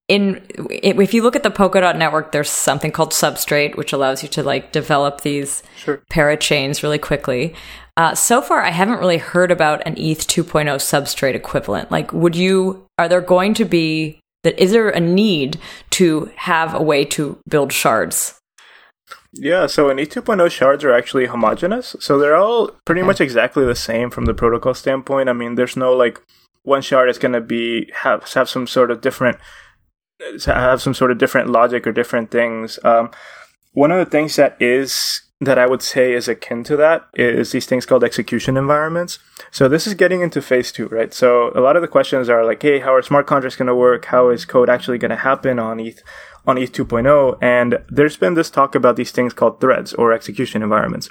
In if you look at the Polkadot network, there's something called Substrate, which allows you to like develop these sure. parachains really quickly. Uh, so far, I haven't really heard about an ETH 2.0 substrate equivalent. Like, would you? Are there going to be that is there a need to have a way to build shards? Yeah, so in E2.0 shards are actually homogeneous. So they're all pretty much exactly the same from the protocol standpoint. I mean, there's no like one shard is going to be have have some sort of different have some sort of different logic or different things. Um, one of the things that is that I would say is akin to that is these things called execution environments. So this is getting into phase two, right? So a lot of the questions are like, hey, how are smart contracts going to work? How is code actually going to happen on ETH, on ETH 2.0? And there's been this talk about these things called threads or execution environments.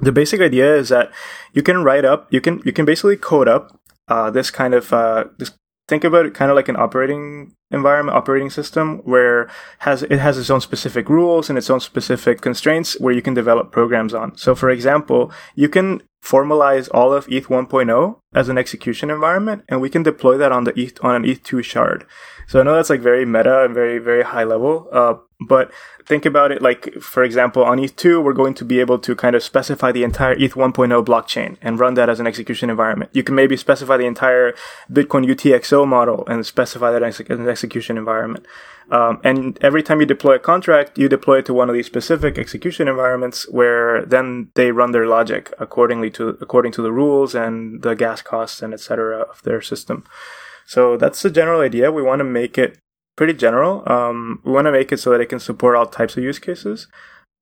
The basic idea is that you can write up, you can, you can basically code up uh, this kind of uh, this think about it kind of like an operating environment operating system where has it has its own specific rules and its own specific constraints where you can develop programs on. So for example you can formalize all of eth 1.0 as an execution environment and we can deploy that on the eth on an eth2 shard so i know that's like very meta and very very high level uh, but think about it like, for example, on ETH2, we're going to be able to kind of specify the entire ETH 1.0 blockchain and run that as an execution environment. You can maybe specify the entire Bitcoin UTXO model and specify that as an execution environment. Um, and every time you deploy a contract, you deploy it to one of these specific execution environments where then they run their logic accordingly to, according to the rules and the gas costs and et cetera of their system. So that's the general idea. We want to make it pretty general. Um, we want to make it so that it can support all types of use cases.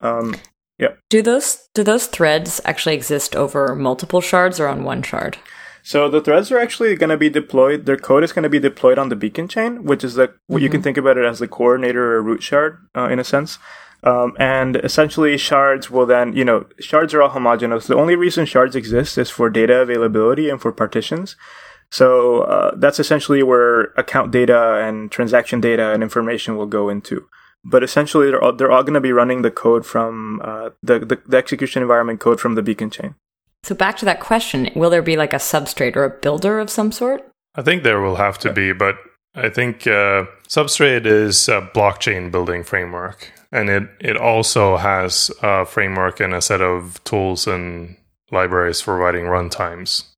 Um, yeah. Do those do those threads actually exist over multiple shards or on one shard? So the threads are actually going to be deployed. Their code is going to be deployed on the beacon chain, which is the mm-hmm. you can mm-hmm. think about it as the coordinator or root shard uh, in a sense. Um, and essentially, shards will then, you know, shards are all homogeneous. The only reason shards exist is for data availability and for partitions. So uh, that's essentially where account data and transaction data and information will go into. But essentially, they're all, they're all going to be running the code from uh, the, the, the execution environment code from the beacon chain. So back to that question: Will there be like a substrate or a builder of some sort? I think there will have to be, but I think uh, Substrate is a blockchain building framework, and it it also has a framework and a set of tools and libraries for writing runtimes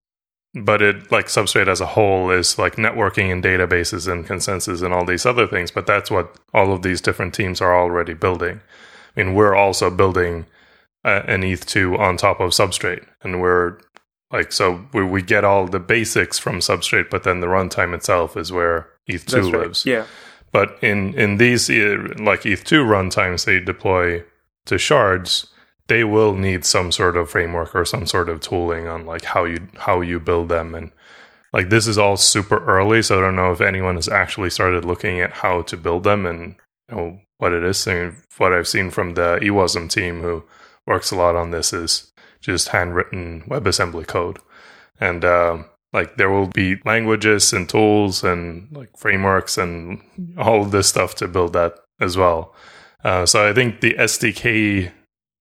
but it like substrate as a whole is like networking and databases and consensus and all these other things but that's what all of these different teams are already building. I mean we're also building uh, an eth2 on top of substrate and we're like so we, we get all the basics from substrate but then the runtime itself is where eth2 lives. Yeah. But in in these uh, like eth2 runtimes they deploy to shards they will need some sort of framework or some sort of tooling on like how you how you build them. And like this is all super early so i don't know if anyone has actually started looking at how to build them and you know what it is. I mean, what i've seen from the ewasm team who works a lot on this is just handwritten webassembly code. And uh, like there will be languages and tools and like frameworks and all this stuff to build that as well. Uh, so i think the sdk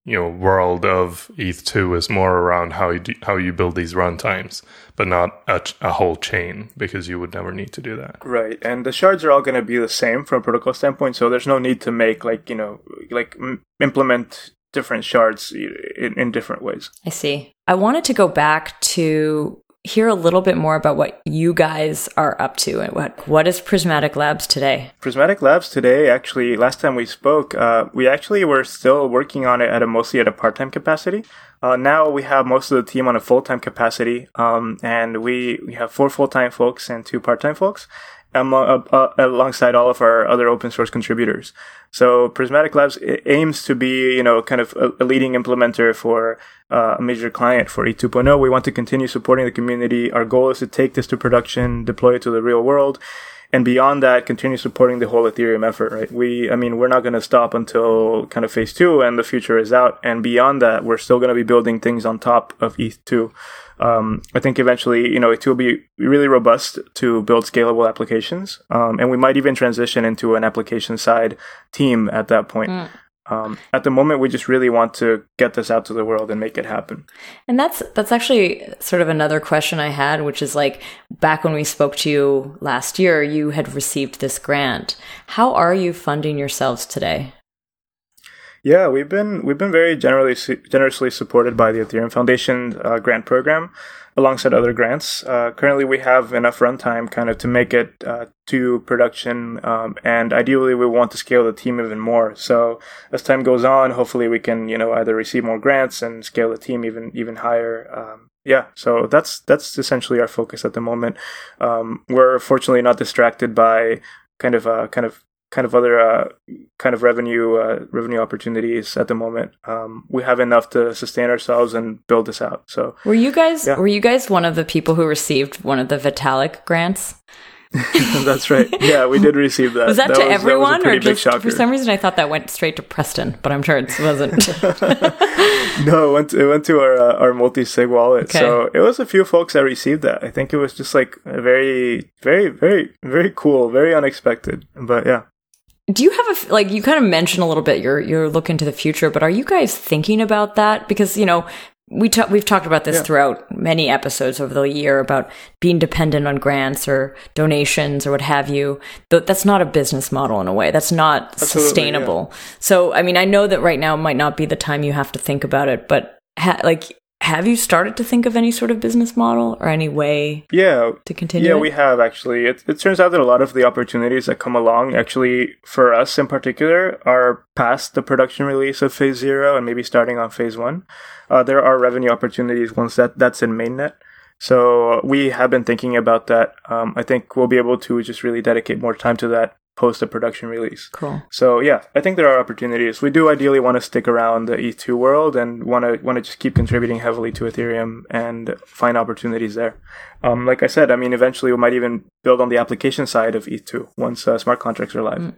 you know world of ETH2 is more around how you do, how you build these runtimes, but not a, a, whole chain because you would never need to do that. Right, and the shards are all going to be the same from a protocol standpoint, so there's no need to make like you know like m- implement different shards in, in different ways. I see. I wanted to go back to hear a little bit more about what you guys are up to and what what is Prysmatic Labs today? Prysmatic Labs today, actually, last time we spoke, uh, we actually were still working on it at a mostly at a part time capacity. Uh, now we have most of the team on a full time capacity, um, and we we have four full time folks and two part time folks. Um, uh, uh, alongside all of our other open source contributors. So Prysmatic Labs aims to be, you know, kind of a, a leading implementer for uh, a major client for E2.0. We want to continue supporting the community. Our goal is to take this to production, deploy it to the real world, and beyond that, continue supporting the whole Ethereum effort, right? We, I mean, we're not going to stop until kind of phase two and the future is out. And beyond that, we're still going to be building things on top of ETH2. Um, I think eventually, you know, it will be really robust to build scalable applications. Um, and we might even transition into an application side team at that point. Mm. Um, at the moment, we just really want to get this out to the world and make it happen. And that's that's actually sort of another question I had, which is like back when we spoke to you last year, you had received this grant. How are you funding yourselves today? Yeah, we've been we've been very generally generously supported by the Ethereum Foundation uh, grant program alongside other grants. Uh, currently, we have enough runtime kind of to make it uh, to production, um, and ideally, we want to scale the team even more. So as time goes on, hopefully, we can you know either receive more grants and scale the team even even higher. Um, yeah, so that's that's essentially our focus at the moment. Um, we're fortunately not distracted by kind of uh, kind of kind of other uh, kind of revenue uh, revenue opportunities at the moment. Um, we have enough to sustain ourselves and build this out. So were you guys yeah. were you guys one of the people who received one of the Vitalik grants? That's right. Yeah, we did receive that. Was that, that to was, everyone, that or just for some reason I thought that went straight to Preston, but I'm sure it wasn't. No, it went to, it went to our uh, our multi sig wallet. Okay. So it was a few folks that received that. I think it was just like a very, very, very, very cool, very unexpected. But yeah, Do you have a like you kind of mentioned a little bit you're you're looking to the future, but are you guys thinking about that because you know we ta- we've talked about this Yeah. throughout many episodes over the year about being dependent on grants or donations or what have you. But that's not a business model in a way. That's not Absolutely, sustainable. So I mean, I know that right now might not be the time you have to think about it, but ha- like have you started to think of any sort of business model or any way yeah, to continue? Yeah, it? we have actually. It, it turns out that a lot of the opportunities that come along, actually, for us in particular, are past the production release of phase zero and maybe starting on phase one. Uh, there are revenue opportunities once that that's in mainnet. So we have been thinking about that. Um, I think we'll be able to just really dedicate more time to that post a production release. cool. So yeah, I think there are opportunities. We do ideally want to stick around the E2 world and want to want to just keep contributing heavily to Ethereum and find opportunities there. Um, like I said, I mean, eventually we might even build on the application side of E2 once uh, smart contracts are live.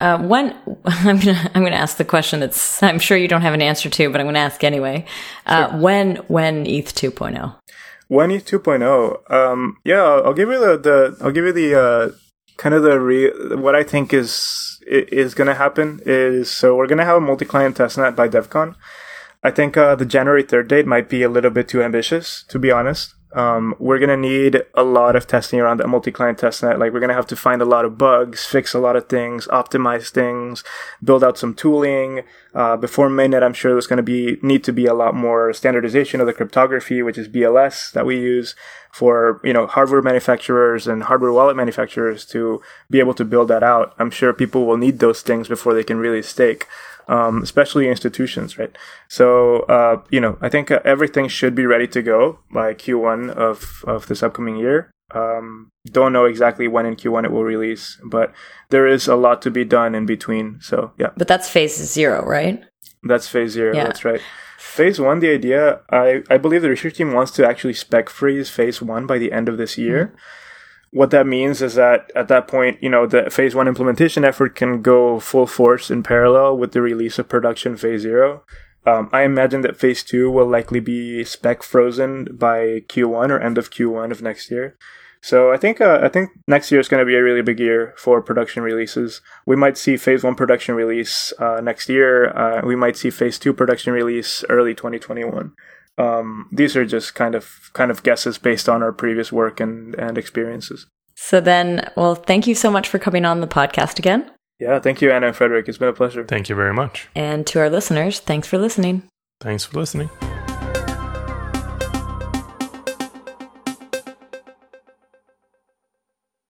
Uh, when I'm gonna I'm gonna ask the question that's I'm sure you don't have an answer to, but I'm gonna ask anyway. Uh, When when E ETH 2.0? When ETH 2.0, um, yeah, I'll, I'll give you the, the I'll give you the uh, kind of the re- what I think is is going to happen is so we're going to have a multi-client testnet by DevCon. I think uh, the January 3rd date might be a little bit too ambitious, to be honest. Um, we're going to need a lot of testing around that multi-client testnet. Like, we're going to have to find a lot of bugs, fix a lot of things, optimize things, build out some tooling. Uh, before mainnet, I'm sure there's going to be, need to be a lot more standardization of the cryptography, which is BLS that we use for, you know, hardware manufacturers and hardware wallet manufacturers to be able to build that out. I'm sure people will need those things before they can really stake um, especially institutions, right? So, uh, you know, I think uh, everything should be ready to go by Q1 of, of this upcoming year. Um, don't know exactly when in Q1 it will release, but there is a lot to be done in between. So, yeah, But that's phase zero, right? that's phase zero. Yeah. That's right. Phase one, the idea, I, I believe the research team wants to actually spec freeze phase one by the end of this year. What that means is that at that point, you know, the phase one implementation effort can go full force in parallel with the release of production phase zero. Um, I imagine that phase two will likely be spec frozen by Q1 or end of Q1 of next year. So I think uh, I think next year is going to be a really big year for production releases. We might see phase one production release uh, next year. Uh, we might see phase two production release early 2021. Um, these are just kind of kind of guesses based on our previous work and and experiences. So then, well, thank you so much for coming on the podcast again. Yeah, thank you, Anna and Fredrik. It's been a pleasure. Thank you very much. And to our listeners, thanks for listening. Thanks for listening.